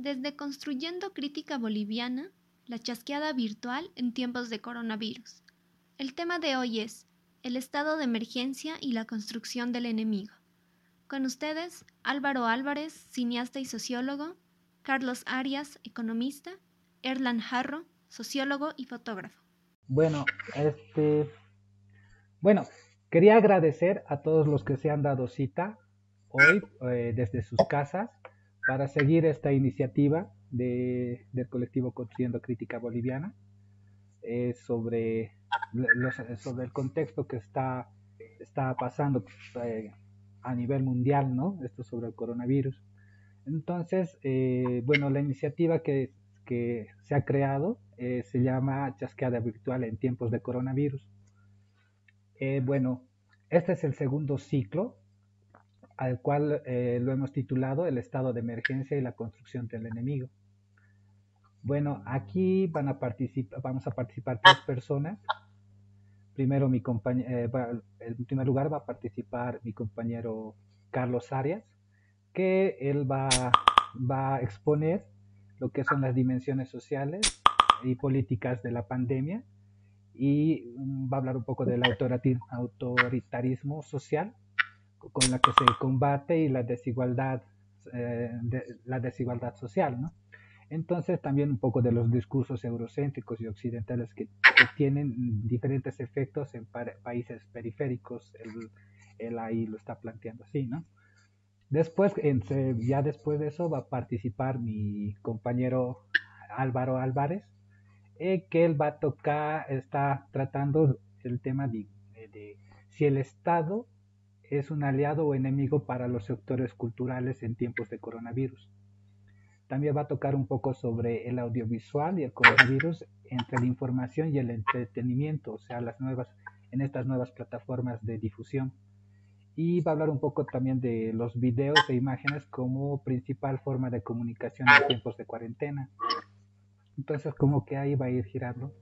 Desde Construyendo Crítica Boliviana, la chasqueada virtual en tiempos de coronavirus. El tema de hoy es el estado de emergencia y la construcción del enemigo. Con ustedes, Álvaro Álvarez, cineasta y sociólogo, Carlos Arias, economista, Erlan Jarro, sociólogo y fotógrafo. Bueno, este, bueno, quería agradecer a todos los que se han dado cita hoy eh, desde sus casas para seguir esta iniciativa de, del colectivo Construyendo Crítica Boliviana eh, sobre, el contexto que está, pasando eh, a nivel mundial, ¿no? Esto sobre el coronavirus. Entonces, bueno, la iniciativa que, que se ha creado se llama Chasqueada Virtual en tiempos de coronavirus. bueno, este es el segundo ciclo al cual eh, lo hemos titulado El estado de emergencia y la construcción del enemigo. Bueno, aquí van a participar, vamos a participar tres personas. Primero, mi eh, en primer lugar va a participar mi compañero Carlos Arias, que él va, va a exponer lo que son las dimensiones sociales y políticas de la pandemia y mm, va a hablar un poco del autoritarismo social con la que se combate y la desigualdad, eh, la desigualdad social, ¿no? Entonces también un poco de los discursos eurocéntricos y occidentales que, tienen diferentes efectos en países periféricos, él, ahí lo está planteando así, ¿no? Después, ya después de eso va a participar mi compañero Álvaro Álvarez, eh, que él va a tocar, está tratando el tema de, de si el Estado es un aliado o enemigo para los sectores culturales en tiempos de coronavirus. También va a tocar un poco sobre el audiovisual y el coronavirus entre la información y el entretenimiento, o sea, las nuevas, en estas nuevas plataformas de difusión. Y va a hablar un poco también de los videos e imágenes como principal forma de comunicación en tiempos de cuarentena. Entonces, como que ahí va a ir girando.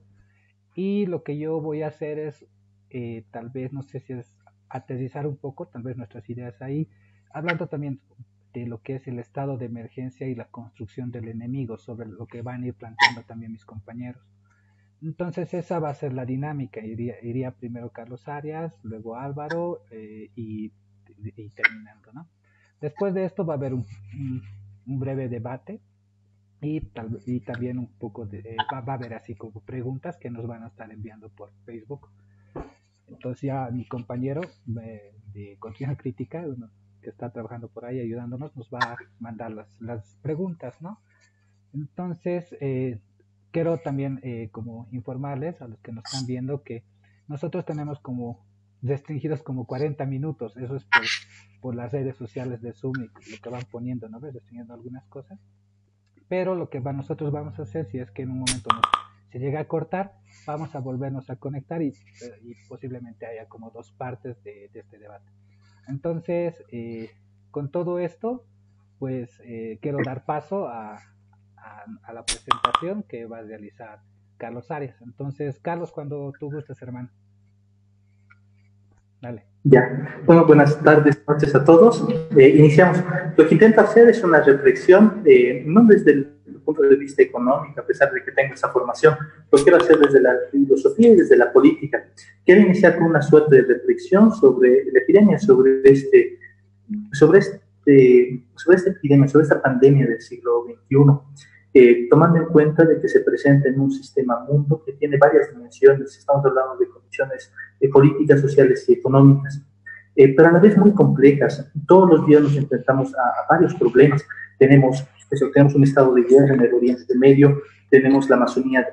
Y lo que yo voy a hacer es, eh, tal vez, no sé si es aterrizar un poco tal vez nuestras ideas ahí, hablando también de lo que es el estado de emergencia y la construcción del enemigo, sobre lo que van a ir planteando también mis compañeros. Entonces esa va a ser la dinámica, iría, iría primero Carlos Arias, luego Álvaro eh, y, terminando, ¿no? Después de esto va a haber un, breve debate y, tal, y, también un poco de, eh, va, va, a haber así como preguntas que nos van a estar enviando por Facebook entonces ya mi compañero eh, de continua crítica, que está trabajando por ahí ayudándonos, nos va a mandar las, las preguntas, ¿no? Entonces, eh, quiero también eh, como informarles a los que nos están viendo que nosotros tenemos como restringidos como 40 minutos, eso es por, por las redes sociales de Zoom y lo que van poniendo, ¿no? Restringiendo algunas cosas. Pero lo que va, nosotros vamos a hacer, si es que en un momento nos se llega a cortar, vamos a volvernos a conectar y, posiblemente haya como dos partes de, este debate. Entonces, eh, con todo esto, pues eh, quiero dar paso a, la presentación que va a realizar Carlos Arias. Entonces, Carlos, cuando tú gustes, hermano. Dale. Ya. Bueno, buenas tardes, noches a todos. Eh, iniciamos. Lo que intento hacer es una reflexión, no desde el punto de vista económico, a pesar de que tengo esa formación, lo quiero hacer desde la filosofía y desde la política. Quiero iniciar con una suerte de reflexión sobre la epidemia, sobre este, sobre este, sobre esta epidemia, sobre esta pandemia del siglo XXI. Eh, tomando en cuenta de que se presenta en un sistema mundo que tiene varias dimensiones, estamos hablando de condiciones eh, políticas, sociales y económicas, eh, pero a la vez muy complejas. Todos los días nos enfrentamos a, a varios problemas. Tenemos eso, tenemos un estado de guerra en el Oriente Medio, tenemos la Amazonía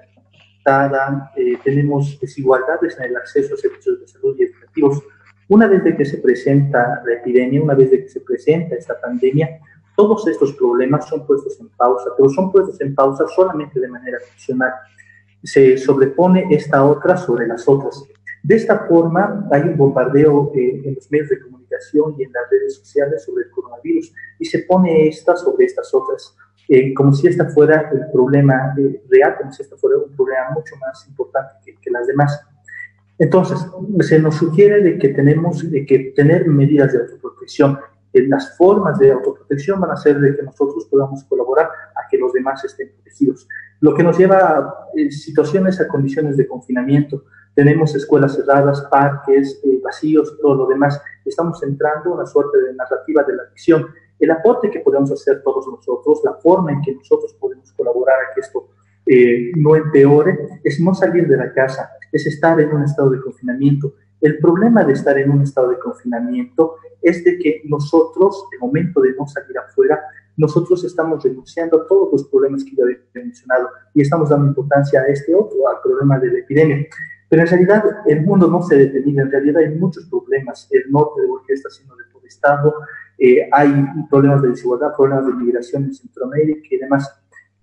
dada, eh, tenemos desigualdades en el acceso a servicios de salud y educativos. Una vez de que se presenta la epidemia, una vez de que se presenta esta pandemia, todos estos problemas son puestos en pausa, pero son puestos en pausa solamente de manera funcional. Se sobrepone esta otra sobre las otras. De esta forma, hay un bombardeo eh, en los medios de comunicación y en las redes sociales sobre el coronavirus y se pone esta sobre estas otras, eh, como si esta fuera el problema eh, real, como si esta fuera un problema mucho más importante que, que, las demás. Entonces, se nos sugiere de que tenemos de que tener medidas de autoprotección. las formas de autoprotección van a ser de que nosotros podamos colaborar a que los demás estén protegidos. Lo que nos lleva a eh, situaciones, a condiciones de confinamiento. Tenemos escuelas cerradas, parques eh, vacíos, todo lo demás. Estamos entrando en una suerte de narrativa de la adicción. El aporte que podemos hacer todos nosotros, la forma en que nosotros podemos colaborar a que esto eh, no empeore, es no salir de la casa, es estar en un estado de confinamiento. El problema de estar en un estado de confinamiento es de que nosotros, el momento de no salir afuera, nosotros estamos denunciando a todos los problemas que ya he mencionado y estamos dando importancia a este otro, al problema de la epidemia. Pero en realidad el mundo no se detenido, en realidad hay muchos problemas. El norte de Bolivia está siendo deforestado, eh, hay problemas de desigualdad, problemas de migración en Centroamérica y demás.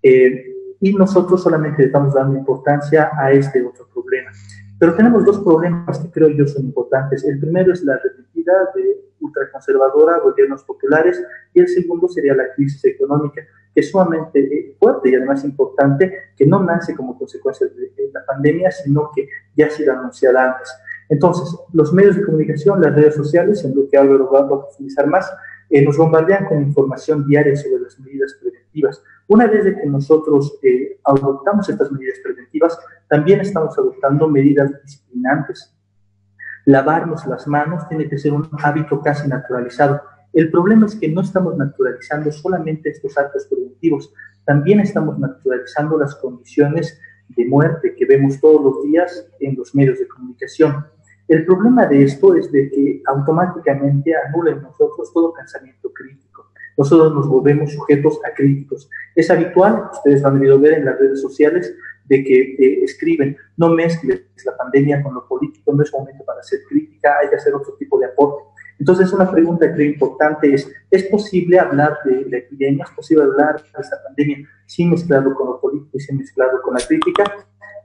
Eh, y nosotros solamente estamos dando importancia a este otro problema. Pero tenemos dos problemas que creo yo son importantes. El primero es la repetida de ultraconservadora, gobiernos populares, y el segundo sería la crisis económica, que es sumamente eh, fuerte y además importante, que no nace como consecuencia de la pandemia, sino que ya ha sido anunciada antes. Entonces, los medios de comunicación, las redes sociales, en lo que Álvaro va a profundizar más, eh, nos bombardean con información diaria sobre las medidas preventivas. Una vez de que nosotros eh, adoptamos estas medidas preventivas, también estamos adoptando medidas disciplinantes. Lavarnos las manos tiene que ser un hábito casi naturalizado. El problema es que no estamos naturalizando solamente estos actos preventivos, también estamos naturalizando las condiciones de muerte que vemos todos los días en los medios de comunicación. El problema de esto es de que automáticamente anula en nosotros todo pensamiento crítico nosotros nos volvemos sujetos acríticos. Es habitual, ustedes han debido ver en las redes sociales, de que eh, escriben, no mezcles la pandemia con lo político, no es momento para hacer crítica, hay que hacer otro tipo de aporte. Entonces, una pregunta que creo importante es, ¿es posible hablar de la epidemia? ¿Es posible hablar de esta pandemia sin mezclarlo con lo político y sin mezclarlo con la crítica?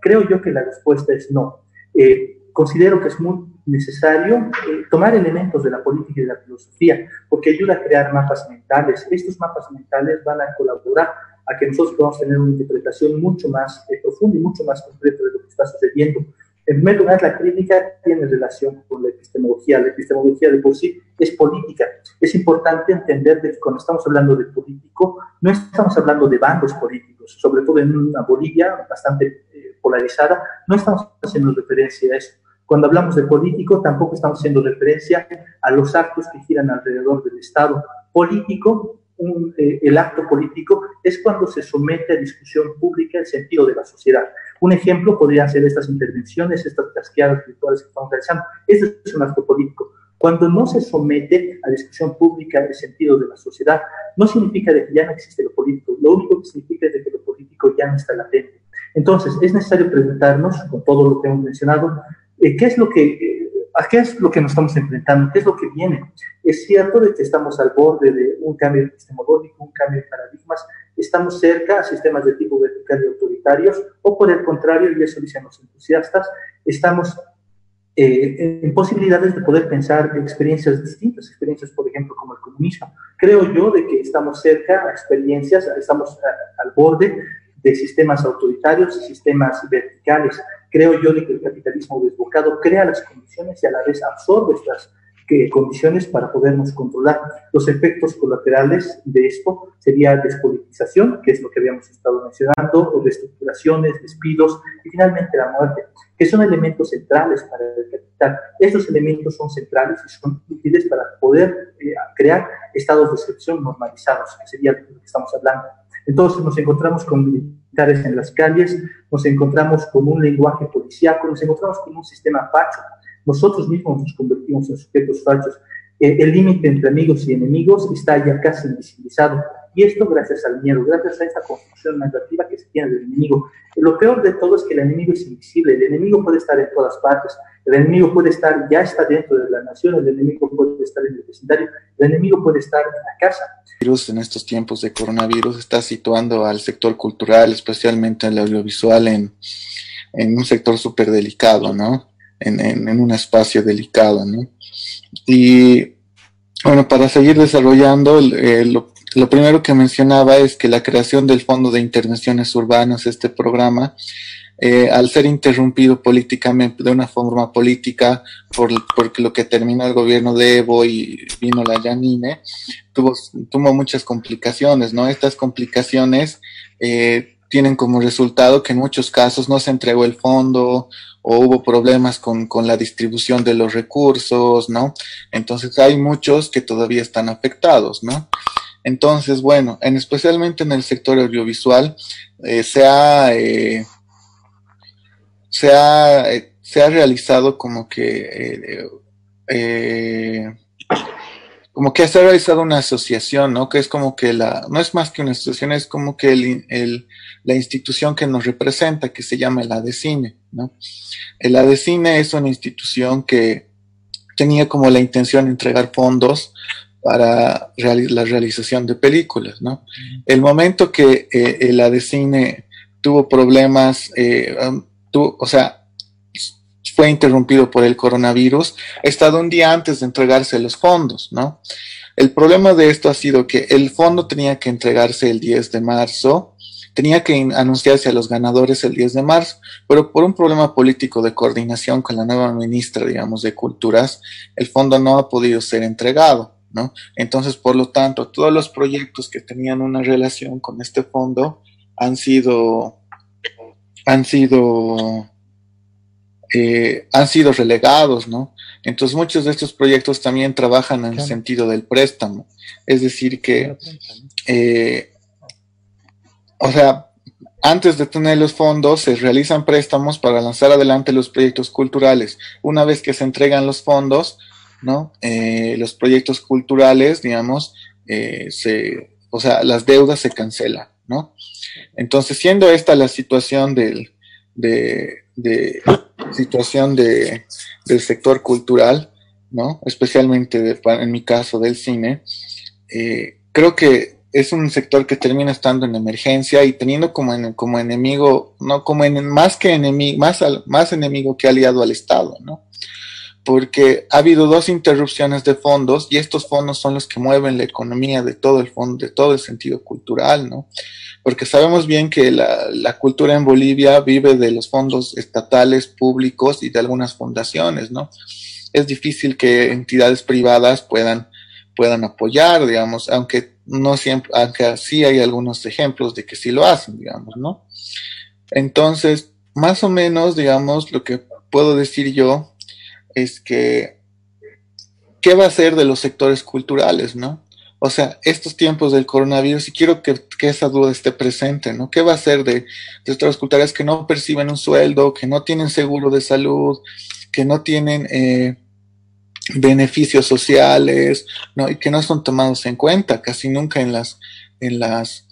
Creo yo que la respuesta es no. Eh, considero que es muy necesario eh, tomar elementos de la política y de la filosofía, porque ayuda a crear mapas mentales. Estos mapas mentales van a colaborar a que nosotros podamos tener una interpretación mucho más eh, profunda y mucho más completa de lo que está sucediendo. En primer lugar, la crítica tiene relación con la epistemología. La epistemología de por sí es política. Es importante entender que cuando estamos hablando de político, no estamos hablando de bandos políticos, sobre todo en una Bolivia bastante eh, polarizada, no estamos haciendo referencia a eso cuando hablamos de político, tampoco estamos haciendo referencia a los actos que giran alrededor del Estado. Político, eh, el acto político, es cuando se somete a discusión pública el sentido de la sociedad. Un ejemplo podría ser estas intervenciones, estas casqueadas virtuales que estamos realizando. Este es un acto político. Cuando no se somete a discusión pública el sentido de la sociedad, no significa de que ya no existe lo político. Lo único que significa es de que lo político ya no está latente. Entonces, es necesario preguntarnos, con todo lo que hemos mencionado, eh, ¿qué, es lo que, eh, ¿a qué es lo que nos estamos enfrentando? ¿Qué es lo que viene? Es cierto de que estamos al borde de un cambio epistemológico, un cambio de paradigmas, estamos cerca a sistemas de tipo vertical y autoritarios, o por el contrario, y eso dicen los entusiastas, estamos eh, en posibilidades de poder pensar experiencias distintas, experiencias, por ejemplo, como el comunismo. Creo yo de que estamos cerca a experiencias, estamos al borde de sistemas autoritarios y sistemas verticales. Creo yo de que el capitalismo desbocado crea las condiciones y a la vez absorbe estas que, condiciones para podernos controlar. Los efectos colaterales de esto sería despolitización, que es lo que habíamos estado mencionando, o reestructuraciones, despidos y finalmente la muerte, que son elementos centrales para el capital. Estos elementos son centrales y son útiles para poder eh, crear estados de excepción normalizados, que sería lo que estamos hablando. Entonces nos encontramos con militares en las calles, nos encontramos con un lenguaje policíaco, nos encontramos con un sistema facho. Nosotros mismos nos convertimos en sujetos fachos. Eh, el límite entre amigos y enemigos está ya casi invisibilizado. Y esto gracias al miedo, gracias a esta construcción narrativa que se tiene del enemigo. Lo peor de todo es que el enemigo es invisible, el enemigo puede estar en todas partes, el enemigo puede estar, ya está dentro de la nación, el enemigo puede estar en el vecindario, el enemigo puede estar en la casa. El virus en estos tiempos de coronavirus está situando al sector cultural, especialmente el audiovisual, en, en un sector súper delicado, ¿no? En, un espacio delicado, ¿no? Y bueno, para seguir desarrollando, lo, primero que mencionaba es que la creación del Fondo de Intervenciones Urbanas, este programa, eh, al ser interrumpido políticamente, de una forma política, por, porque lo que terminó el gobierno de Evo y vino la Yanine, tuvo, tuvo muchas complicaciones, ¿no? Estas complicaciones eh, tienen como resultado que en muchos casos no se entregó el fondo o hubo problemas con, con la distribución de los recursos, ¿no? Entonces hay muchos que todavía están afectados, ¿no? Entonces, bueno, en, especialmente en el sector audiovisual, eh, se ha... Eh, se ha, eh, se ha realizado como que, como que se ha realizado una asociación, ¿no? Que es como que la, no es más que una asociación, es como que el, el, la institución que nos representa, que se llama el ADECINE, ¿no? El ADECINE es una institución que tenía como la intención de entregar fondos para la realización de películas, ¿no? El momento que eh, el ADECINE tuvo problemas, eh, o sea, fue interrumpido por el coronavirus, ha estado un día antes de entregarse los fondos, ¿no? El problema de esto ha sido que el fondo tenía que entregarse el 10 de marzo, tenía que anunciarse a los ganadores el 10 de marzo, pero por un problema político de coordinación con la nueva ministra, digamos, de Culturas, el fondo no ha podido ser entregado, ¿no? Entonces, por lo tanto, todos los proyectos que tenían una relación con este fondo han sido han sido, eh, han sido relegados, ¿no? Entonces muchos de estos proyectos también trabajan en el sentido del préstamo. Es decir, que, eh, o sea, antes de tener los fondos, se realizan préstamos para lanzar adelante los proyectos culturales. Una vez que se entregan los fondos, ¿no? Eh, los proyectos culturales, digamos, se, o sea, las deudas se cancelan, ¿no? Entonces, siendo esta la situación del, de, situación de, del sector cultural, ¿no? Especialmente en mi caso del cine, eh, creo que es un sector que termina estando en emergencia y teniendo como, como enemigo, no como en, más que enemigo, más, más enemigo que aliado al Estado, ¿no? Porque ha habido dos interrupciones de fondos y estos fondos son los que mueven la economía de todo el fondo, de todo el sentido cultural, ¿no? porque sabemos bien que la, cultura en Bolivia vive de los fondos estatales, públicos y de algunas fundaciones, ¿no? Es difícil que entidades privadas puedan, puedan apoyar, digamos, aunque no siempre, aunque sí hay algunos ejemplos de que sí lo hacen, digamos, ¿no? Entonces, más o menos, digamos, lo que puedo decir yo es que, ¿qué va a ser de los sectores culturales, no? O sea, estos tiempos del coronavirus, y quiero que, esa duda esté presente, ¿no? ¿Qué va a ser de, de culturales que no perciben un sueldo, que no tienen seguro de salud, que no tienen eh, beneficios sociales, ¿no? Y que no son tomados en cuenta casi nunca en las, en las,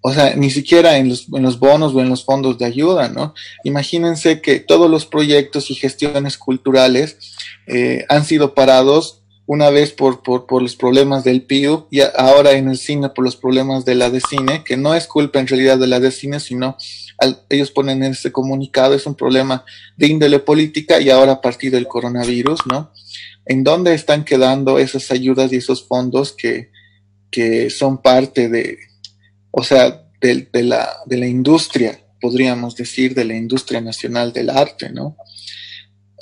o sea, ni siquiera en los, en los bonos o en los fondos de ayuda, ¿no? Imagínense que todos los proyectos y gestiones culturales eh, han sido parados una vez por, por, por, los problemas del PIU y ahora en el cine por los problemas de la de cine, que no es culpa en realidad de la de cine, sino ellos ponen en ese comunicado, es un problema de índole política y ahora a partir del coronavirus, ¿no? ¿En dónde están quedando esas ayudas y esos fondos que, que son parte de, o sea, de, de, la, de la industria, podríamos decir, de la industria nacional del arte, ¿no?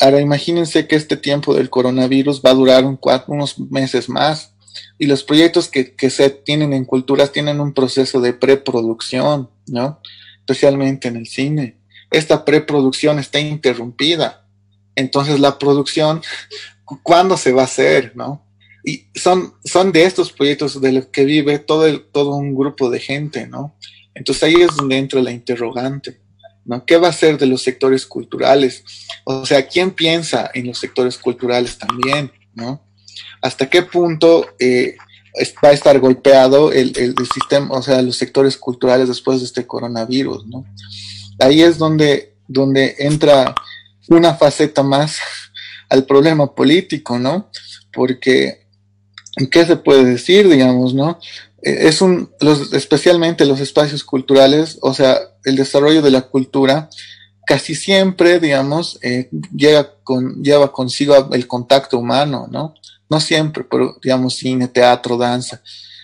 Ahora imagínense que este tiempo del coronavirus va a durar un, unos meses más y los proyectos que, que, se tienen en culturas tienen un proceso de preproducción, ¿no? Especialmente en el cine. Esta preproducción está interrumpida. Entonces la producción, ¿cuándo se va a hacer, no? Y son, son de estos proyectos de los que vive todo, el, todo un grupo de gente, ¿no? Entonces ahí es donde entra la interrogante. ¿no? ¿Qué va a ser de los sectores culturales? O sea, ¿quién piensa en los sectores culturales también, ¿no? ¿Hasta qué punto eh, va a estar golpeado el, el, sistema, o sea, los sectores culturales después de este coronavirus, ¿no? Ahí es donde, donde entra una faceta más al problema político, ¿no? Porque, ¿qué se puede decir, digamos, no? Eh, es un, los, especialmente los espacios culturales, o sea, el desarrollo de la cultura, casi siempre, digamos, eh, llega con, lleva consigo el contacto humano, ¿no? No siempre, pero digamos, cine, teatro, danza.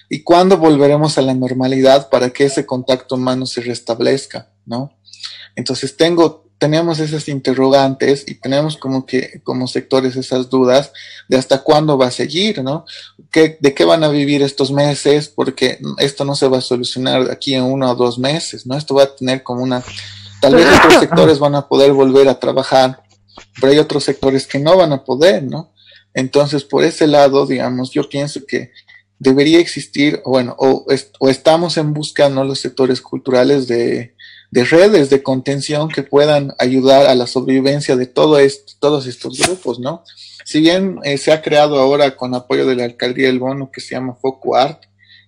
¿Y cuándo volveremos a la normalidad para que ese contacto humano se restablezca, ¿no? Entonces tengo tenemos esas interrogantes y tenemos como que como sectores esas dudas de hasta cuándo va a seguir, ¿no? ¿Qué, ¿De qué van a vivir estos meses? Porque esto no se va a solucionar aquí en uno o dos meses, ¿no? Esto va a tener como una... Tal vez otros sectores van a poder volver a trabajar, pero hay otros sectores que no van a poder, ¿no? Entonces, por ese lado, digamos, yo pienso que debería existir, bueno, o, o estamos en busca, ¿no? Los sectores culturales de, de redes de contención que puedan ayudar a la sobrevivencia de todos estos grupos, ¿no? Si bien eh, se ha creado ahora con apoyo de la alcaldía del Bono que se llama Foco Art,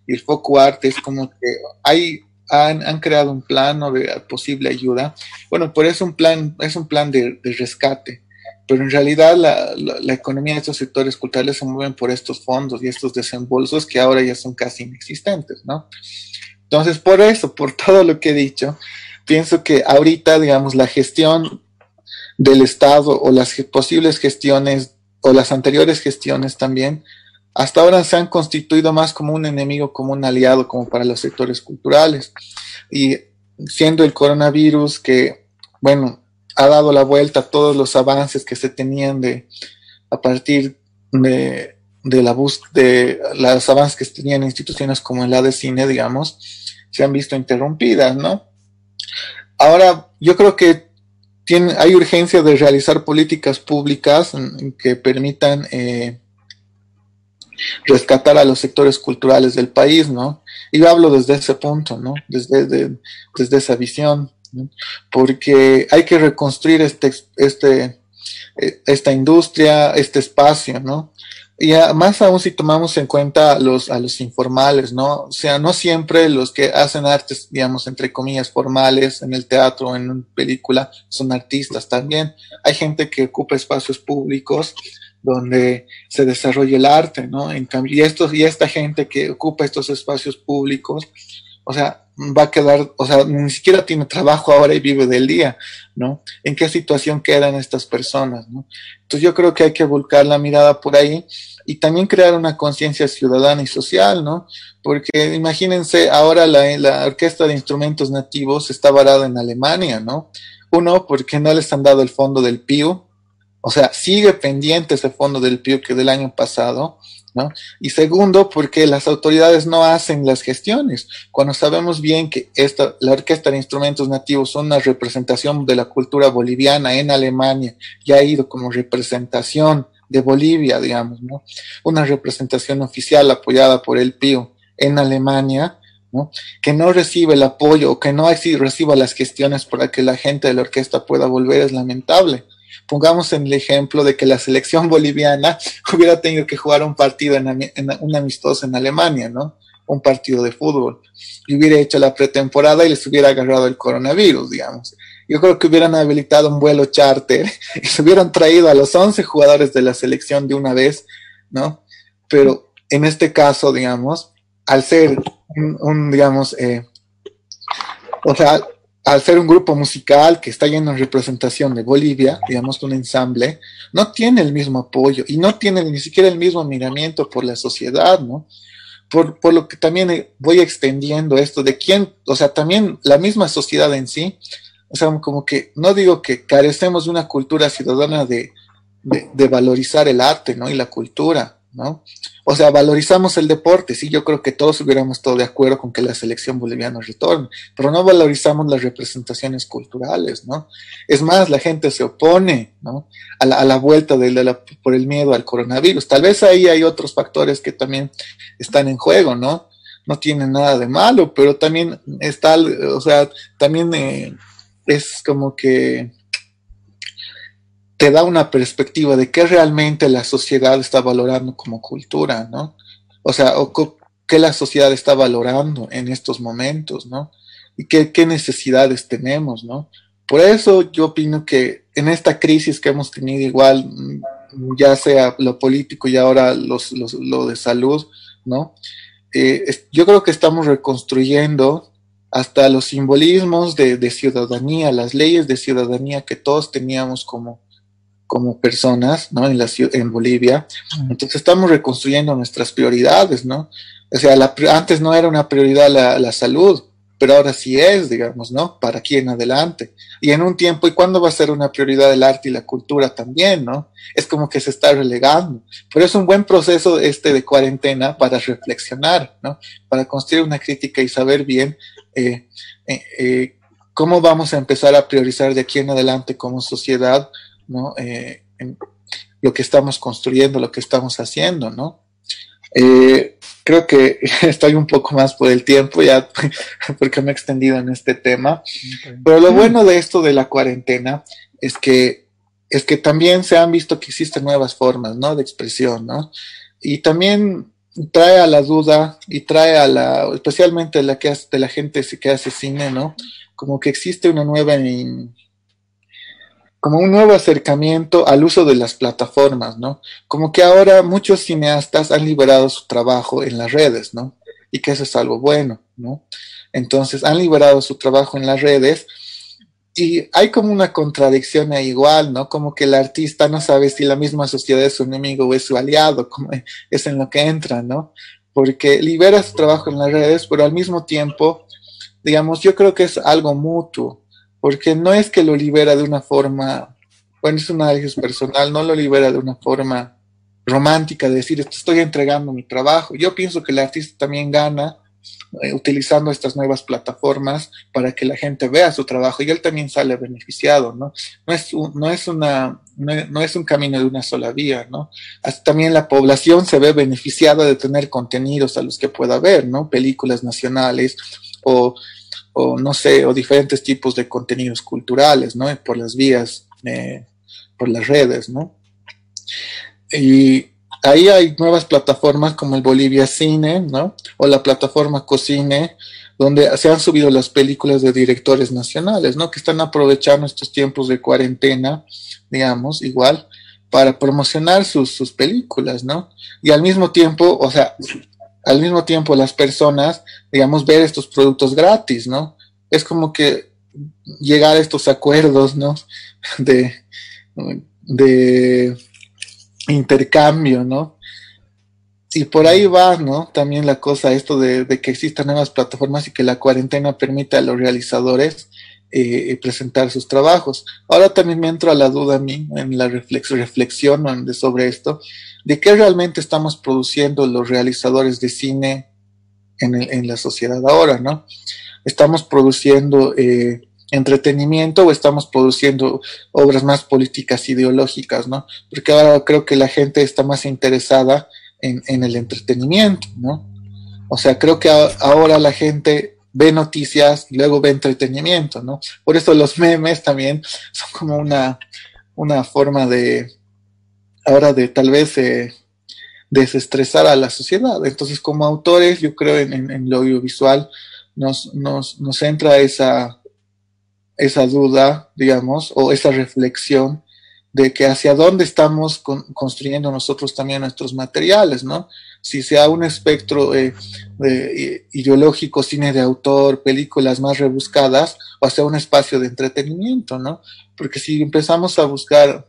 y el Foco Art es como que hay, han, creado un plan de posible ayuda. Bueno, por eso un plan, es un plan de, rescate, pero en realidad la, la, economía de estos sectores culturales se mueven por estos fondos y estos desembolsos que ahora ya son casi inexistentes, ¿no? Entonces, por eso, por todo lo que he dicho, pienso que ahorita, digamos, la gestión del Estado o las posibles gestiones o las anteriores gestiones también, hasta ahora se han constituido más como un enemigo, como un aliado, como para los sectores culturales. Y siendo el coronavirus que, bueno, ha dado la vuelta a todos los avances que se tenían de, a partir de, de la bus de los avances que se tenían instituciones como la de cine, digamos, se han visto interrumpidas, ¿no? Ahora, yo creo que tiene, hay urgencia de realizar políticas públicas que permitan eh, rescatar a los sectores culturales del país, ¿no? Y yo hablo desde ese punto, ¿no? Desde, desde esa visión, porque hay que reconstruir este, este, eh, esta industria, este espacio, ¿no? Y más aún si tomamos en cuenta los, a los informales, ¿no? O sea, no siempre los que hacen artes, digamos, entre comillas, formales en el teatro, en una película, son artistas también. Hay gente que ocupa espacios públicos donde se desarrolla el arte, ¿no? En cambio, y, estos, y esta gente que ocupa estos espacios públicos, o sea, va a quedar, o sea, ni siquiera tiene trabajo ahora y vive del día, ¿no? ¿En qué situación quedan estas personas, ¿no? Entonces yo creo que hay que volcar la mirada por ahí y también crear una conciencia ciudadana y social, ¿no? Porque imagínense, ahora la, la, Orquesta de Instrumentos Nativos está varada en Alemania, ¿no? Uno, porque no les han dado el fondo del PIU, o sea, sigue pendiente ese fondo del PIU que del año pasado, Y segundo, porque las autoridades no hacen las gestiones. Cuando sabemos bien que esta, la Orquesta de Instrumentos Nativos una representación de la cultura boliviana en Alemania y ha ido como representación de Bolivia, digamos, ¿no? Una representación oficial apoyada por el PIO en Alemania. Que no recibe el apoyo o que no reciba las gestiones para que la gente de la orquesta pueda volver es lamentable. Pongamos en el ejemplo de que la selección boliviana hubiera tenido que jugar un partido en, un amistoso en Alemania, ¿no? Un partido de fútbol. Y hubiera hecho la pretemporada y les hubiera agarrado el coronavirus, digamos yo creo que hubieran habilitado un vuelo charter y se hubieran traído a los 11 jugadores de la selección de una vez, ¿no? Pero en este caso, digamos, al ser un, digamos, eh, o sea, al ser un grupo musical que está lleno de representación de Bolivia, digamos, un ensamble, no tiene el mismo apoyo y no tiene ni siquiera el mismo miramiento por la sociedad, ¿no? Por, por lo que también eh, voy extendiendo esto de quién, o sea, también la misma sociedad en sí o sea, como que no digo que carecemos de una cultura ciudadana de, de, valorizar el arte, ¿no? Y la cultura, ¿no? O sea, valorizamos el deporte, sí, yo creo que todos hubiéramos estado de acuerdo con que la selección boliviana retorne, pero no valorizamos las representaciones culturales, ¿no? Es más, la gente se opone, ¿no? A la, a la vuelta por el miedo al coronavirus. Tal vez ahí hay otros factores que también están en juego, ¿no? No tienen nada de malo, pero también está, o sea, también... Eh, es como que te da una perspectiva de qué realmente la sociedad está valorando como cultura, ¿no? O sea, o qué la sociedad está valorando en estos momentos, ¿no? Y qué, necesidades tenemos, ¿no? Por eso yo opino que en esta crisis que hemos tenido igual, ya sea lo político y ahora los, lo de salud, ¿no? Eh, yo creo que estamos reconstruyendo hasta los simbolismos de, ciudadanía, las leyes de ciudadanía que todos teníamos como, como personas, ¿no? En, la, en Bolivia. Entonces estamos reconstruyendo nuestras prioridades, ¿no? O sea, antes no era una prioridad la, salud, pero ahora sí es, digamos, ¿no? Para aquí en adelante. Y en un tiempo, ¿y cuándo va a ser una prioridad el arte y la cultura también, ¿no? Es como que se está relegando. Pero es un buen proceso este de cuarentena para reflexionar, ¿no? Para construir una crítica y saber bien eh, eh, eh, cómo vamos a empezar a priorizar de aquí en adelante como sociedad, ¿no? lo que estamos construyendo, lo que estamos haciendo, ¿no? Eh, creo que estoy un poco más por el tiempo ya, porque me he extendido en este tema. Pero lo bueno de esto de la cuarentena es que, es que también se han visto que existen nuevas formas, ¿no? De expresión, ¿no? Y también trae a la duda y trae a la, especialmente la que de la gente que hace cine, ¿no? Como que existe una nueva como un nuevo acercamiento al uso de las plataformas, ¿no? Como que ahora muchos cineastas han liberado su trabajo en las redes, ¿no? Y que eso es algo bueno, ¿no? Entonces han liberado su trabajo en las redes y hay como una contradicción igual, ¿no? Como que el artista no sabe si la misma sociedad es su enemigo o es su aliado, como es en lo que entra, ¿no? Porque libera su trabajo en las redes, pero al mismo tiempo, digamos, yo creo que es algo mutuo porque no es que lo libera de una forma, bueno, es un análisis personal, no lo libera de una forma romántica de decir, estoy entregando mi trabajo. Yo pienso que el artista también gana eh, utilizando estas nuevas plataformas para que la gente vea su trabajo y él también sale beneficiado, ¿no? No es, no es, una, no, es un camino de una sola vía, ¿no? también la población se ve beneficiada de tener contenidos a los que pueda ver, ¿no? Películas nacionales o o no sé, o diferentes tipos de contenidos culturales, ¿no? Por las vías, eh, por las redes, ¿no? Y ahí hay nuevas plataformas como el Bolivia Cine, ¿no? O la plataforma Cocine, donde se han subido las películas de directores nacionales, ¿no? Que están aprovechando estos tiempos de cuarentena, digamos, igual, para promocionar sus, sus películas, ¿no? Y al mismo tiempo, o sea, al mismo tiempo las personas, digamos, ver estos productos gratis, ¿no? Es como que llegar a estos acuerdos, ¿no? De, de intercambio, ¿no? Y por ahí va, ¿no? También la cosa, esto de, que existan nuevas plataformas y que la cuarentena permita a los realizadores eh, presentar sus trabajos. Ahora también me entro a la duda a mí, en la reflexión sobre esto, de qué realmente estamos produciendo los realizadores de cine en, la sociedad ahora, ¿no? Estamos produciendo eh, entretenimiento o estamos produciendo obras más políticas ideológicas, ¿no? Porque ahora creo que la gente está más interesada en, el entretenimiento, ¿no? O sea, creo que ahora la gente ve noticias y luego ve entretenimiento, ¿no? Por eso los memes también son como una, una forma de, ahora de tal vez eh, desestresar a la sociedad. Entonces, como autores, yo creo en, lo audiovisual nos, nos, nos, entra esa, esa duda, digamos, o esa reflexión de que hacia dónde estamos construyendo nosotros también nuestros materiales, ¿no? Si sea un espectro eh, ideológico, cine de autor, películas más rebuscadas, o hacia un espacio de entretenimiento, ¿no? Porque si empezamos a buscar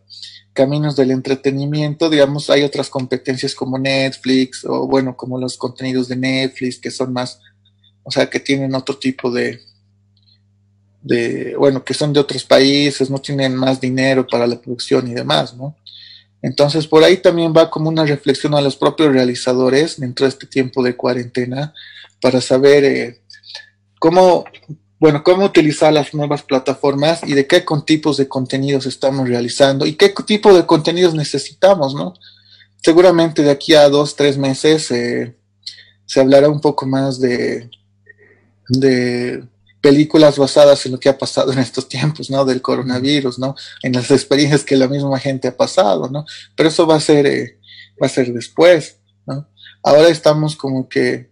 caminos del entretenimiento, digamos, hay otras competencias como Netflix o bueno, como los contenidos de Netflix que son más, o sea, que tienen otro tipo de, de, bueno, que son de otros países, no tienen más dinero para la producción y demás, ¿no? Entonces, por ahí también va como una reflexión a los propios realizadores dentro de este tiempo de cuarentena para saber eh, cómo bueno, cómo utilizar las nuevas plataformas y de qué tipos de contenidos estamos realizando y qué tipo de contenidos necesitamos, ¿no? Seguramente de aquí a dos, tres meses eh, se hablará un poco más de, de películas basadas en lo que ha pasado en estos tiempos, ¿no? Del coronavirus, ¿no? En las experiencias que la misma gente ha pasado, ¿no? Pero eso va a ser, eh, va a ser después, ¿no? Ahora estamos como que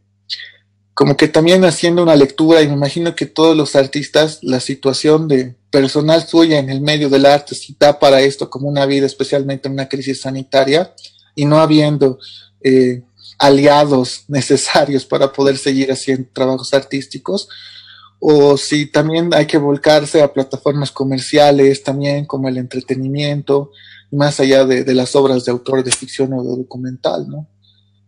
como que también haciendo una lectura y me imagino que todos los artistas, la situación de personal suya en el medio del arte, si da para esto como una vida, especialmente en una crisis sanitaria, y no habiendo eh, aliados necesarios para poder seguir haciendo trabajos artísticos, o si también hay que volcarse a plataformas comerciales también como el entretenimiento, más allá de, de las obras de autor de ficción o de documental, ¿no?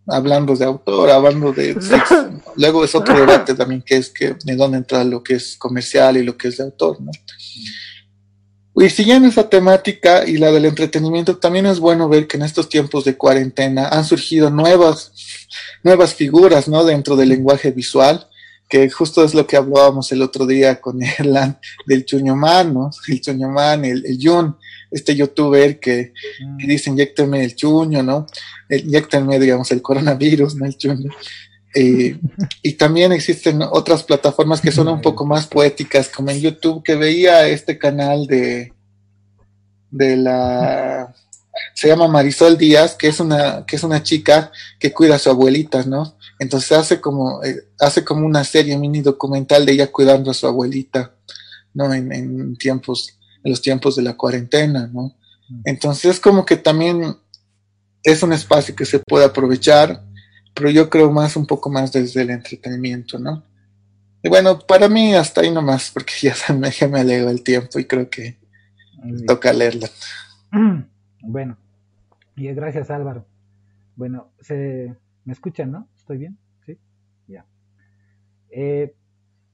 hablando de autor, hablando de sexo. Luego es otro debate también, que es que de dónde entra lo que es comercial y lo que es de autor, ¿no? Y siguiendo esa temática y la del entretenimiento, también es bueno ver que en estos tiempos de cuarentena han surgido nuevas, nuevas figuras, ¿no? Dentro del lenguaje visual, que justo es lo que hablábamos el otro día con Erlan del Chuñoman, ¿no? El Chuñoman, el, el Jun, este youtuber que, que dice inyectenme el chuño, ¿no? Inyectenme, digamos, el coronavirus, ¿no? El chuño. Eh, y también existen otras plataformas que son un poco más poéticas, como en YouTube, que veía este canal de, de la se llama Marisol Díaz, que es una, que es una chica que cuida a su abuelita, ¿no? Entonces hace como, eh, hace como una serie mini documental de ella cuidando a su abuelita, ¿no? En, en tiempos, en los tiempos de la cuarentena, ¿no? Entonces es como que también es un espacio que se puede aprovechar pero yo creo más un poco más desde el entretenimiento, ¿no? Y bueno, para mí hasta ahí nomás, porque ya se me, ya me el tiempo y creo que toca leerla. Bueno, gracias Álvaro. Bueno, se, ¿me escuchan, no? ¿Estoy bien? Sí, ya. Eh,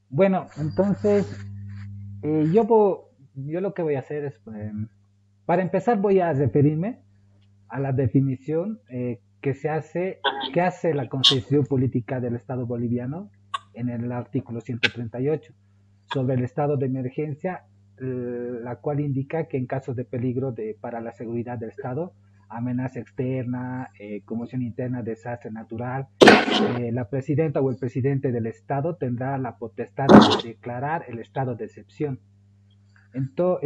bueno, entonces, eh, yo, yo lo que voy a hacer es, em, para empezar voy a referirme a la definición eh, que se hace, que hace la Constitución Política del Estado Boliviano en el artículo 138 sobre el estado de emergencia, la cual indica que en casos de peligro de, para la seguridad del Estado, amenaza externa, eh, conmoción interna, desastre natural, eh, la presidenta o el presidente del Estado tendrá la potestad de declarar el estado de excepción en, todo,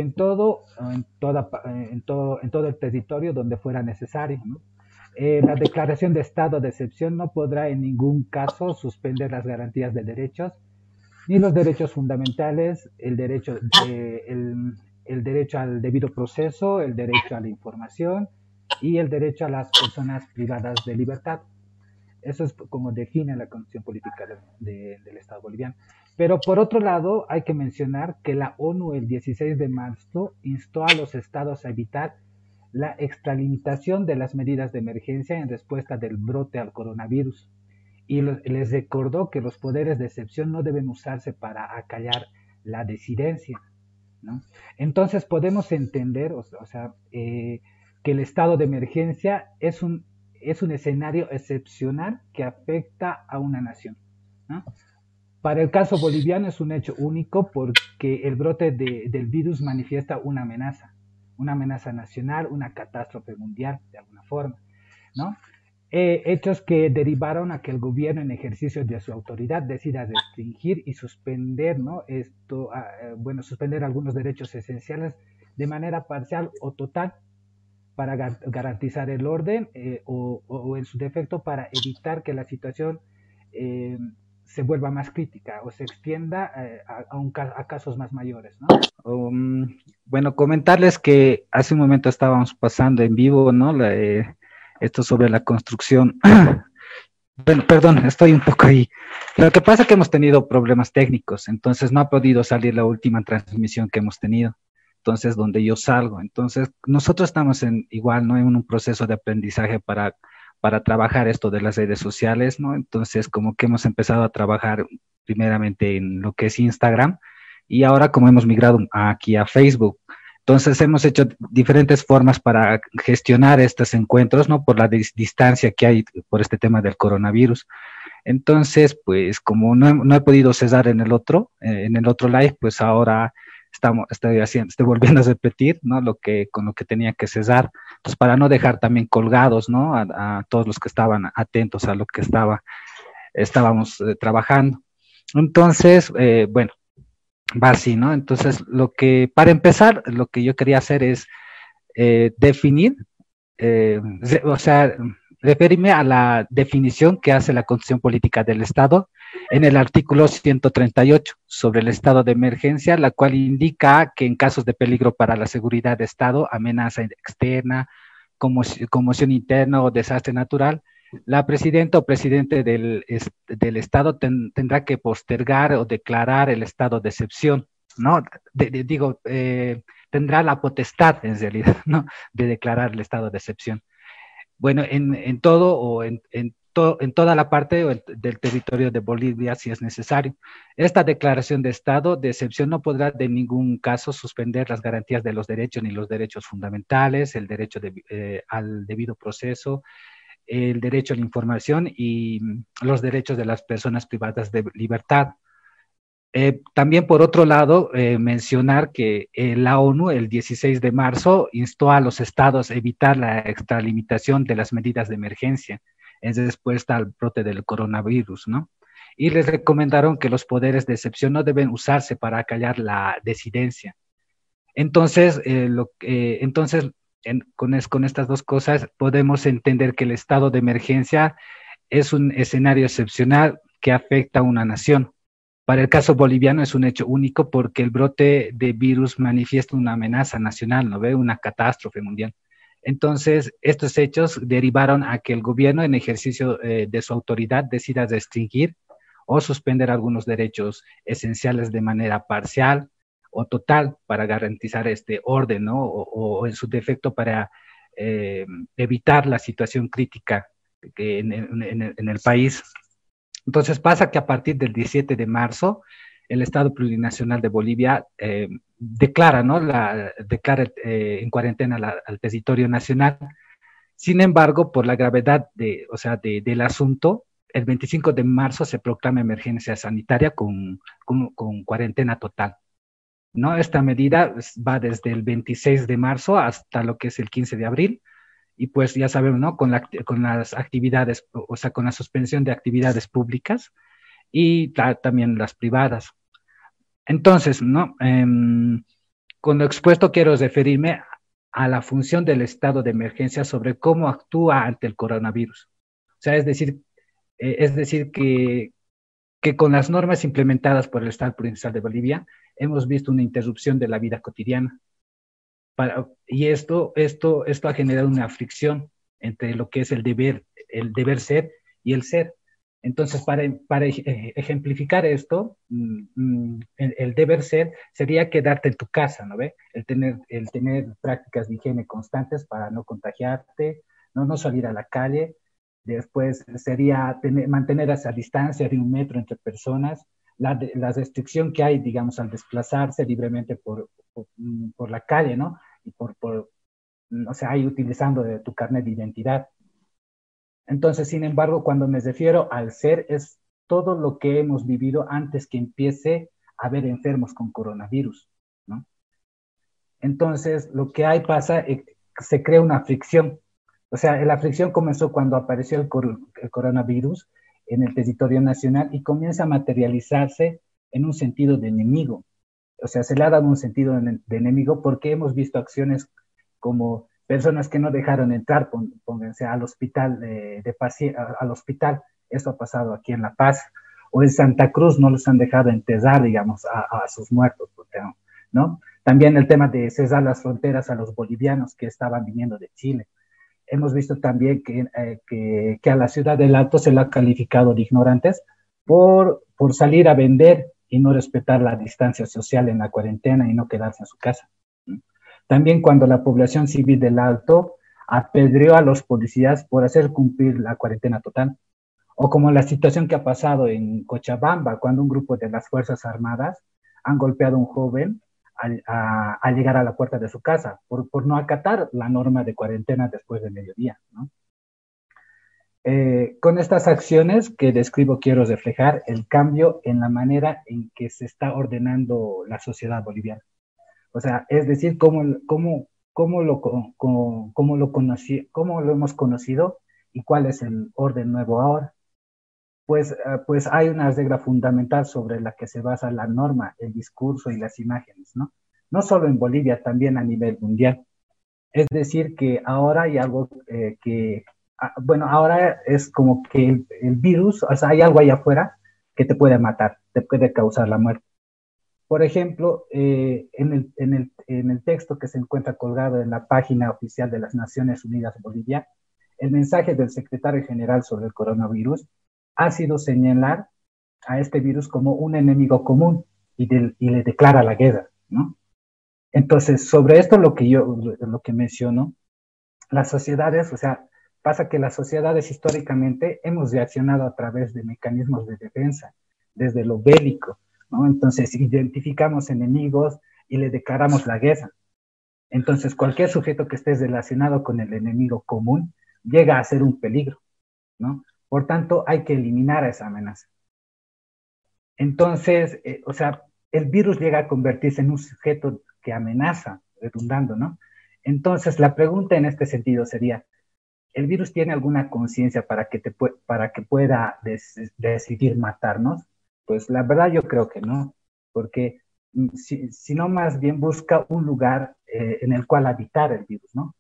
toda, en, todo, en todo el territorio donde fuera necesario. Eh, la declaración de estado de excepción no podrá en ningún caso suspender las garantías de derechos, ni los derechos fundamentales, el, derecho al debido proceso, el derecho a la información y el derecho a las personas privadas de libertad. Eso es como define la Constitución Política del Estado boliviano. Pero por otro lado, hay que mencionar que la ONU el 16 de marzo instó a los estados a evitar la extralimitación de las medidas de emergencia en respuesta del brote al coronavirus y les recordó que los poderes de excepción no deben usarse para acallar la disidencia. Entonces podemos entender, o, sea, eh, que el estado de emergencia es un, es un escenario excepcional que afecta a una nación. Para el caso boliviano es un hecho único porque el brote del virus manifiesta una amenaza una amenaza nacional, una catástrofe mundial, de alguna forma, ¿no? Eh, hechos que derivaron a que el gobierno en ejercicio de su autoridad decida restringir y suspender, ¿no? Esto, ah, eh, bueno, suspender algunos derechos esenciales de manera parcial o total para garantizar el orden eh, o, en su defecto para evitar que la situación se vuelva más crítica o se extienda eh, a, a, casos más mayores. ¿no? Um, bueno, comentarles que hace un momento estábamos pasando en vivo, ¿no? Eh, esto sobre la construcción. bueno, perdón, estoy un poco ahí. Lo que pasa es que hemos tenido problemas técnicos, entonces no ha podido salir la última transmisión que hemos tenido. Entonces, donde yo salgo. Entonces, nosotros estamos en igual, ¿no? En un proceso de aprendizaje para para trabajar esto de las redes sociales, ¿no? Entonces, como que hemos empezado a trabajar primeramente en lo que es Instagram y ahora como hemos migrado aquí a Facebook. Entonces, hemos hecho diferentes formas para gestionar estos encuentros, ¿no? Por la distancia que hay por este tema del coronavirus. Entonces, pues como no, no he podido cesar en el otro, eh, en el otro live, pues ahora estamos, estoy haciendo, estoy volviendo a repetir, ¿no? Lo que, con lo que tenía que cesar, pues para no dejar también colgados, ¿no? A, todos los que estaban atentos a lo que estaba, estábamos eh, trabajando. Entonces, eh, bueno, va así, ¿no? Entonces, lo que, para empezar, lo que yo quería hacer es eh, definir, o sea, referirme a la definición que hace la Constitución Política del Estado en el artículo 138 sobre el estado de emergencia, la cual indica que en casos de peligro para la seguridad de Estado, amenaza externa, conmoción interna o desastre natural, la presidenta o presidente del, del Estado tendrá que postergar o declarar el estado de excepción, ¿no? digo, eh, tendrá la potestad en realidad, ¿no? De declarar el estado de excepción. Bueno, en, en todo o en, en, en toda la parte del territorio de Bolivia si es necesario. Esta declaración de estado de excepción no podrá de ningún caso suspender las garantías de los derechos ni los derechos fundamentales, el derecho eh, al debido proceso, el derecho a la información y los derechos de las personas privadas de libertad. Eh, también, por otro lado, eh, mencionar que la ONU el 16 de marzo instó a los estados a evitar la extralimitación de las medidas de emergencia en respuesta al brote del coronavirus, ¿no? Y les recomendaron que los poderes de excepción no deben usarse para acallar la desidencia. Entonces, eh, lo, entonces con estas dos cosas podemos entender que el estado de emergencia es un escenario excepcional que afecta a una nación. Para el caso boliviano es un hecho único porque el brote de virus manifiesta una amenaza nacional, ¿no ve? Una catástrofe mundial. Entonces, estos hechos derivaron a que el gobierno, en ejercicio eh, de su autoridad, decida restringir o suspender algunos derechos esenciales de manera parcial o total para garantizar este orden, ¿no? O, en su defecto para eh, evitar la situación crítica en, el país. Entonces pasa que a partir del 17 de marzo, el Estado Plurinacional de Bolivia eh, declara, ¿no? La, declara eh, en cuarentena al territorio nacional. Sin embargo, por la gravedad de, o sea, del asunto, el 25 de marzo se proclama emergencia sanitaria con, con cuarentena total. ¿no? Esta medida va desde el 26 de marzo hasta lo que es el 15 de abril. Y pues ya sabemos, ¿no? Con, con las actividades, o sea, con la suspensión de actividades públicas y también las privadas. Entonces, ¿no? Em, con lo expuesto quiero referirme a la función del estado de emergencia sobre cómo actúa ante el coronavirus. O sea, es decir, eh, es decir que, que con las normas implementadas por el Estado Provincial de Bolivia, hemos visto una interrupción de la vida cotidiana. Y esto, esto, esto ha generado una fricción entre lo que es el deber, el deber ser y el ser. Entonces, para, para ejemplificar esto, mm, mm, el, deber ser sería quedarte en tu casa, ¿no ve? El tener, el tener prácticas de higiene constantes para no contagiarte, no, no salir a la calle. Después sería mantener esa distancia de un metro entre personas, la, la, restricción que hay, digamos, al desplazarse libremente por, por, la calle, ¿no? Y por, por, o sea, ahí utilizando de tu carnet de identidad. Entonces, sin embargo, cuando me refiero al ser, es todo lo que hemos vivido antes que empiece a haber enfermos con coronavirus, ¿no? Entonces, lo que hay pasa, eh, se crea una fricción. O sea, la fricción comenzó cuando apareció el, el coronavirus en el territorio nacional y comienza a materializarse en un sentido de enemigo. O sea, se le ha dado un sentido de enemigo porque hemos visto acciones como personas que no dejaron entrar, pónganse al hospital de, de al hospital, eso ha pasado aquí en La Paz, o en Santa Cruz no los han dejado enterrar, digamos, a, sus muertos, ¿no? También el tema de cesar las fronteras a los bolivianos que estaban viniendo de Chile. Hemos visto también eh, que, que, a la ciudad del Alto se le ha calificado de ignorantes por, por salir a vender y no respetar la distancia social en la cuarentena y no quedarse en su casa. También cuando la población civil del Alto apedreó a los policías por hacer cumplir la cuarentena total. O como la situación que ha pasado en Cochabamba, cuando un grupo de las Fuerzas Armadas han golpeado a un joven a, llegar a la puerta de su casa por, por, no acatar la norma de cuarentena después de mediodía. Eh, con estas acciones que describo quiero reflejar el cambio en la manera en que se está ordenando la sociedad boliviana. O sea, es decir, cómo, cómo, cómo, lo, cómo, cómo lo, conocí, cómo lo hemos conocido y cuál es el orden nuevo ahora pues, eh, pues hay una regla fundamental sobre la que se basa la norma, el discurso y las imágenes, ¿no? No solo en Bolivia, también a nivel mundial. Es decir, que ahora hay algo eh, que, bueno, ahora es como que el, virus, o sea, hay algo allá afuera que te puede matar, te puede causar la muerte. Por ejemplo, eh, en, el, en, el, en el texto que se encuentra colgado en la página oficial de las Naciones Unidas Bolivia, el mensaje del secretario general sobre el coronavirus ha sido señalar a este virus como un enemigo común y, le declara la guerra, ¿no? Entonces, sobre esto lo que yo, lo que menciono, las sociedades, o sea, Pasa que las sociedades históricamente hemos reaccionado a través de mecanismos de defensa, desde lo bélico. Entonces identificamos enemigos y le declaramos la guerra. Entonces cualquier sujeto que esté relacionado con el enemigo común llega a ser un peligro, ¿no? Por tanto, hay que eliminar esa amenaza. Entonces, eh, o sea, el virus llega a convertirse en un sujeto que amenaza, redundando, ¿no? Entonces, la pregunta en este sentido sería, ¿el virus tiene alguna conciencia para, que para que pueda decidir matarnos? Pues la verdad yo creo que no, porque mm, si, no más bien busca un lugar eh, en el cual habitar el virus, ¿no?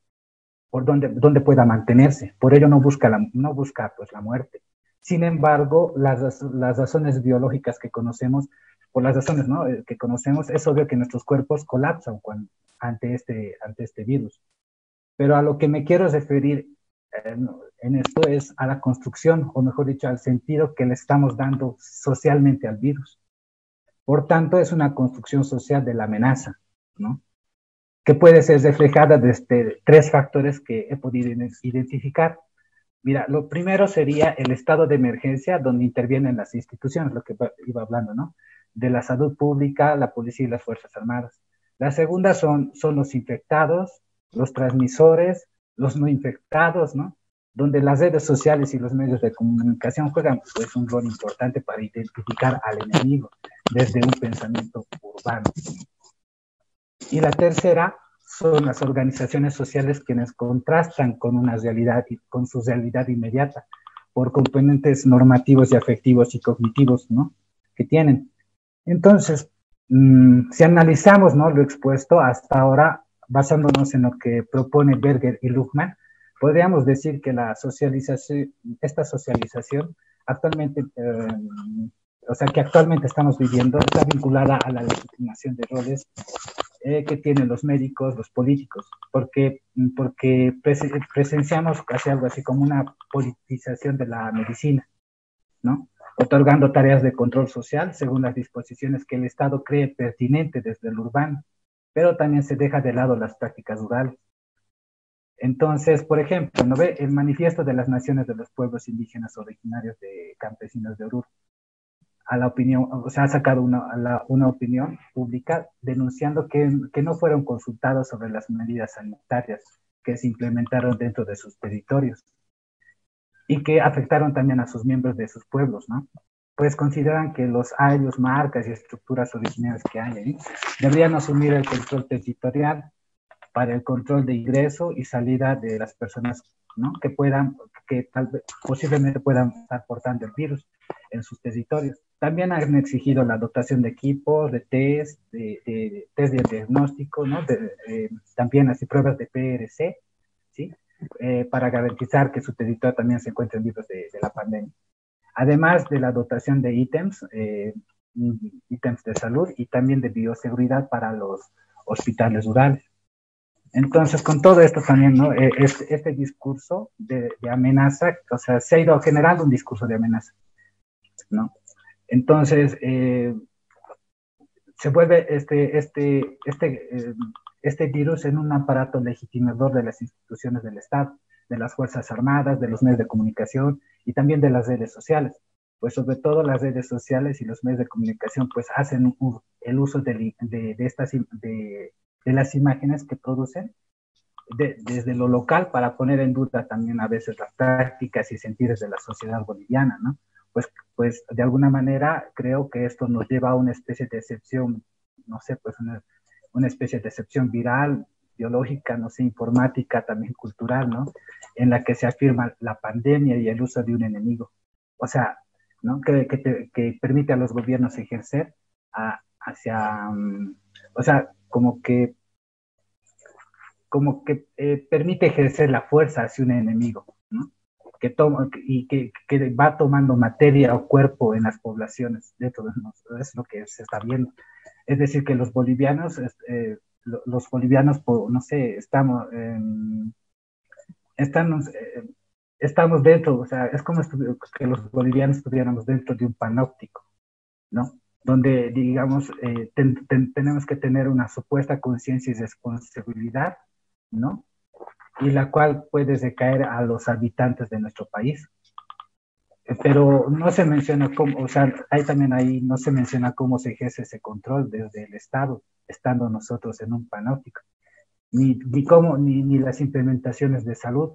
Por donde, donde pueda mantenerse. Por ello no busca, la, no busca pues, la muerte. Sin embargo, las, las razones biológicas que conocemos, por las razones ¿no? Eh, que conocemos, es obvio que nuestros cuerpos colapsan ante, este, ante este virus. Pero a lo que me quiero referir en esto es a la construcción, o mejor dicho, al sentido que le estamos dando socialmente al virus. Por tanto, es una construcción social de la amenaza, ¿no? Que puede ser reflejada desde tres factores que he podido identificar. Mira, lo primero sería el estado de emergencia donde intervienen las instituciones, lo que iba hablando, ¿no? De la salud pública, la policía y las Fuerzas Armadas. La segunda son, son los infectados, los transmisores, los no infectados, ¿no? Donde las redes sociales y los medios de comunicación juegan pues, un rol importante para identificar al enemigo desde un pensamiento urbano. Y la tercera son las organizaciones sociales quienes contrastan con una realidad, con su realidad inmediata, por componentes normativos y afectivos y cognitivos, ¿no? Que tienen. Entonces, mm, si analizamos, ¿no? Lo expuesto hasta ahora, basándonos en lo que propone Berger y Luhmann, podríamos decir que esta socialización actualmente, eh, o sea, que actualmente estamos viviendo, está vinculada a la legitimación de roles eh, que tienen los médicos, los políticos, porque, porque presenciamos casi algo así como una politización de la medicina, ¿no? Otorgando tareas de control social según las disposiciones que el Estado cree pertinente desde el urbano, pero también se deja de lado las prácticas rurales. Entonces, por ejemplo, ¿no ve? el manifiesto de las naciones de los pueblos indígenas originarios de campesinos de Oruro a la opinión, o sea, ha sacado una, una opinión pública denunciando que, que, no fueron consultados sobre las medidas sanitarias que se implementaron dentro de sus territorios y que afectaron también a sus miembros de sus pueblos, ¿no? Pues consideran que los años, marcas y estructuras originales que hay ahí deberían asumir el control territorial para el control de ingreso y salida de las personas, ¿no? Que puedan, que tal vez, posiblemente puedan estar portando el virus en sus territorios. También han exigido la dotación de equipos, de test, de, test de diagnóstico, ¿no? También así pruebas de PRC, ¿sí? Eh, para garantizar que su territorio también se encuentre libres de, de la pandemia. Además de la dotación de ítems, eh, ítems de salud y también de bioseguridad para los hospitales rurales. Entonces, con todo esto también, ¿no? Este, este discurso de, amenaza, o sea, se ha ido generando un discurso de amenaza, ¿no? Entonces, eh, se vuelve este, este, este, eh, este virus en un aparato legitimador de las instituciones del Estado, de las Fuerzas Armadas, de los medios de comunicación y también de las redes sociales. Pues sobre todo las redes sociales y los medios de comunicación pues hacen el uso de, de, estas, de, de, las imágenes que producen desde lo local para poner en duda también a veces las prácticas y sentidos de la sociedad boliviana, ¿no? pues, pues de alguna manera creo que esto nos lleva a una especie de excepción, no sé, pues una, una especie de excepción viral, biológica, no sé, informática, también cultural, ¿no? En la que se afirma la pandemia y el uso de un enemigo. O sea, ¿no? Que, que, que permite a los gobiernos ejercer a, hacia, um, o sea, como que, como que eh, permite ejercer la fuerza hacia un enemigo, ¿no? que toma y que, que, va tomando materia o cuerpo en las poblaciones. De todo es lo que se está viendo. Es decir, que los bolivianos, eh, los bolivianos, no sé, estamos, estamos, eh, estamos dentro, o sea, es como que los bolivianos estuviéramos dentro de un panóptico, ¿no? Donde, digamos, eh, tenemos que tener una supuesta conciencia y responsabilidad, ¿no? y la cual puede recaer a los habitantes de nuestro país. Pero no se menciona cómo, o sea, ahí también ahí no se menciona cómo se ejerce ese control desde el Estado, estando nosotros en un panóptico, ni, ni cómo, ni, ni las implementaciones de salud,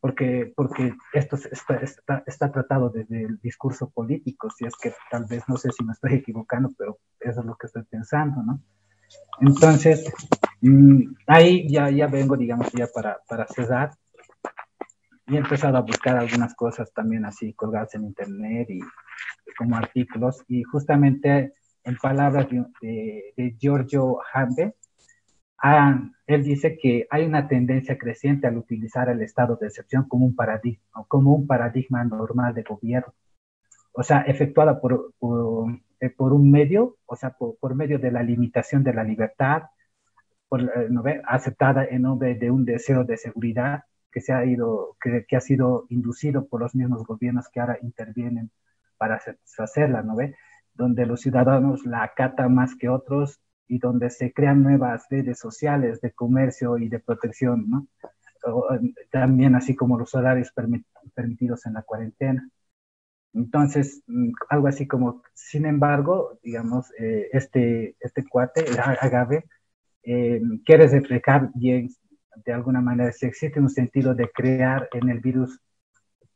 porque, porque esto está, está, está, tratado desde el discurso político, si es que tal vez, no sé si me estoy equivocando, pero eso es lo que estoy pensando, ¿no? Entonces, mmm, ahí ya, ya vengo, digamos, ya para, para cerrar, y he empezado a buscar algunas cosas también así colgadas en internet y como artículos, y justamente en palabras de, de, de Giorgio Hambe, él dice que hay una tendencia creciente al utilizar el estado de excepción como un paradigma, como un paradigma normal de gobierno, o sea, efectuada por, por, eh, por un medio, o sea, por, por, medio de la limitación de la libertad, eh, aceptada en nombre de un deseo de seguridad que, se ha ido, que, que, ha sido inducido por los mismos gobiernos que ahora intervienen para satisfacerla, ¿no ve? Donde los ciudadanos la acatan más que otros y donde se crean nuevas redes sociales de comercio y de protección, ¿no? O, también así como los horarios permit permitidos en la cuarentena. Entonces, mm, algo así como, sin embargo, digamos, eh, este, este cuate, el Agave, eh, quiere reflejar bien, de alguna manera, si existe un sentido de crear en el virus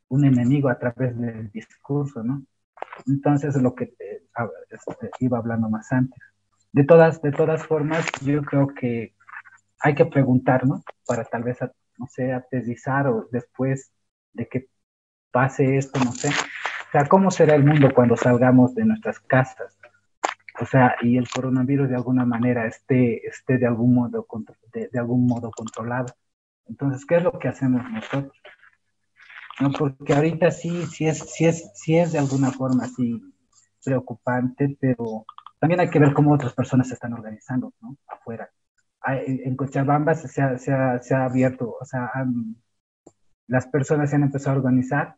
un enemigo a través del discurso, ¿no? Entonces, lo que este, iba hablando más antes de todas, de todas formas, yo creo que hay que preguntar, ¿no? Para tal vez, no sé, aterrizar o después de que pase esto, no sé. O sea, ¿cómo será el mundo cuando salgamos de nuestras casas? O sea, y el coronavirus de alguna manera esté, esté de, algún modo, de algún modo controlado. Entonces, ¿qué es lo que hacemos nosotros? No, porque ahorita sí, sí es, sí es, sí es de alguna forma así preocupante, pero también hay que ver cómo otras personas se están organizando, ¿no? Afuera. En Cochabamba se ha, se ha, se ha abierto, o sea, han, las personas se han empezado a organizar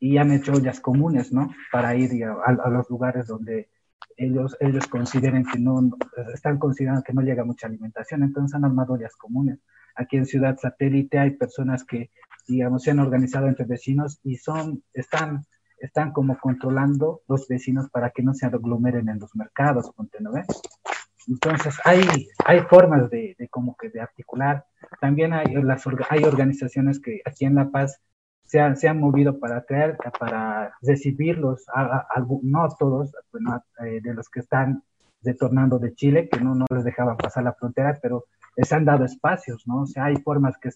y han hecho ollas comunes, ¿no? Para ir a, a, los lugares donde ellos, ellos consideren que no, están considerando que no llega mucha alimentación, entonces han armado ollas comunes. Aquí en Ciudad Satélite hay personas que, digamos, se han organizado entre vecinos y son, están están como controlando los vecinos para que no se aglomeren en los mercados, ¿no ves? Entonces, hay, hay formas de, de, como que de articular. También hay, las, hay organizaciones que aquí en La Paz se han, se han movido para traer, para recibirlos, a, a, a, no todos, bueno, eh, de los que están retornando de Chile, que no, no les dejaban pasar la frontera, pero les han dado espacios, ¿no? O sea, hay formas que,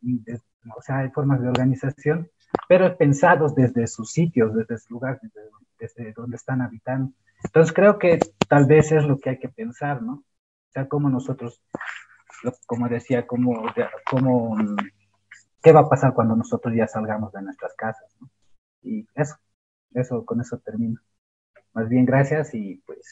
de, o sea, hay formas de organización pero pensados desde sus sitios, desde su lugar, desde, desde, donde están habitando. Entonces creo que tal vez es lo que hay que pensar, ¿no? O sea, como nosotros, como decía, como, como, ¿qué va a pasar cuando nosotros ya salgamos de nuestras casas? ¿no? Y eso, eso, con eso termino. Más bien, gracias y pues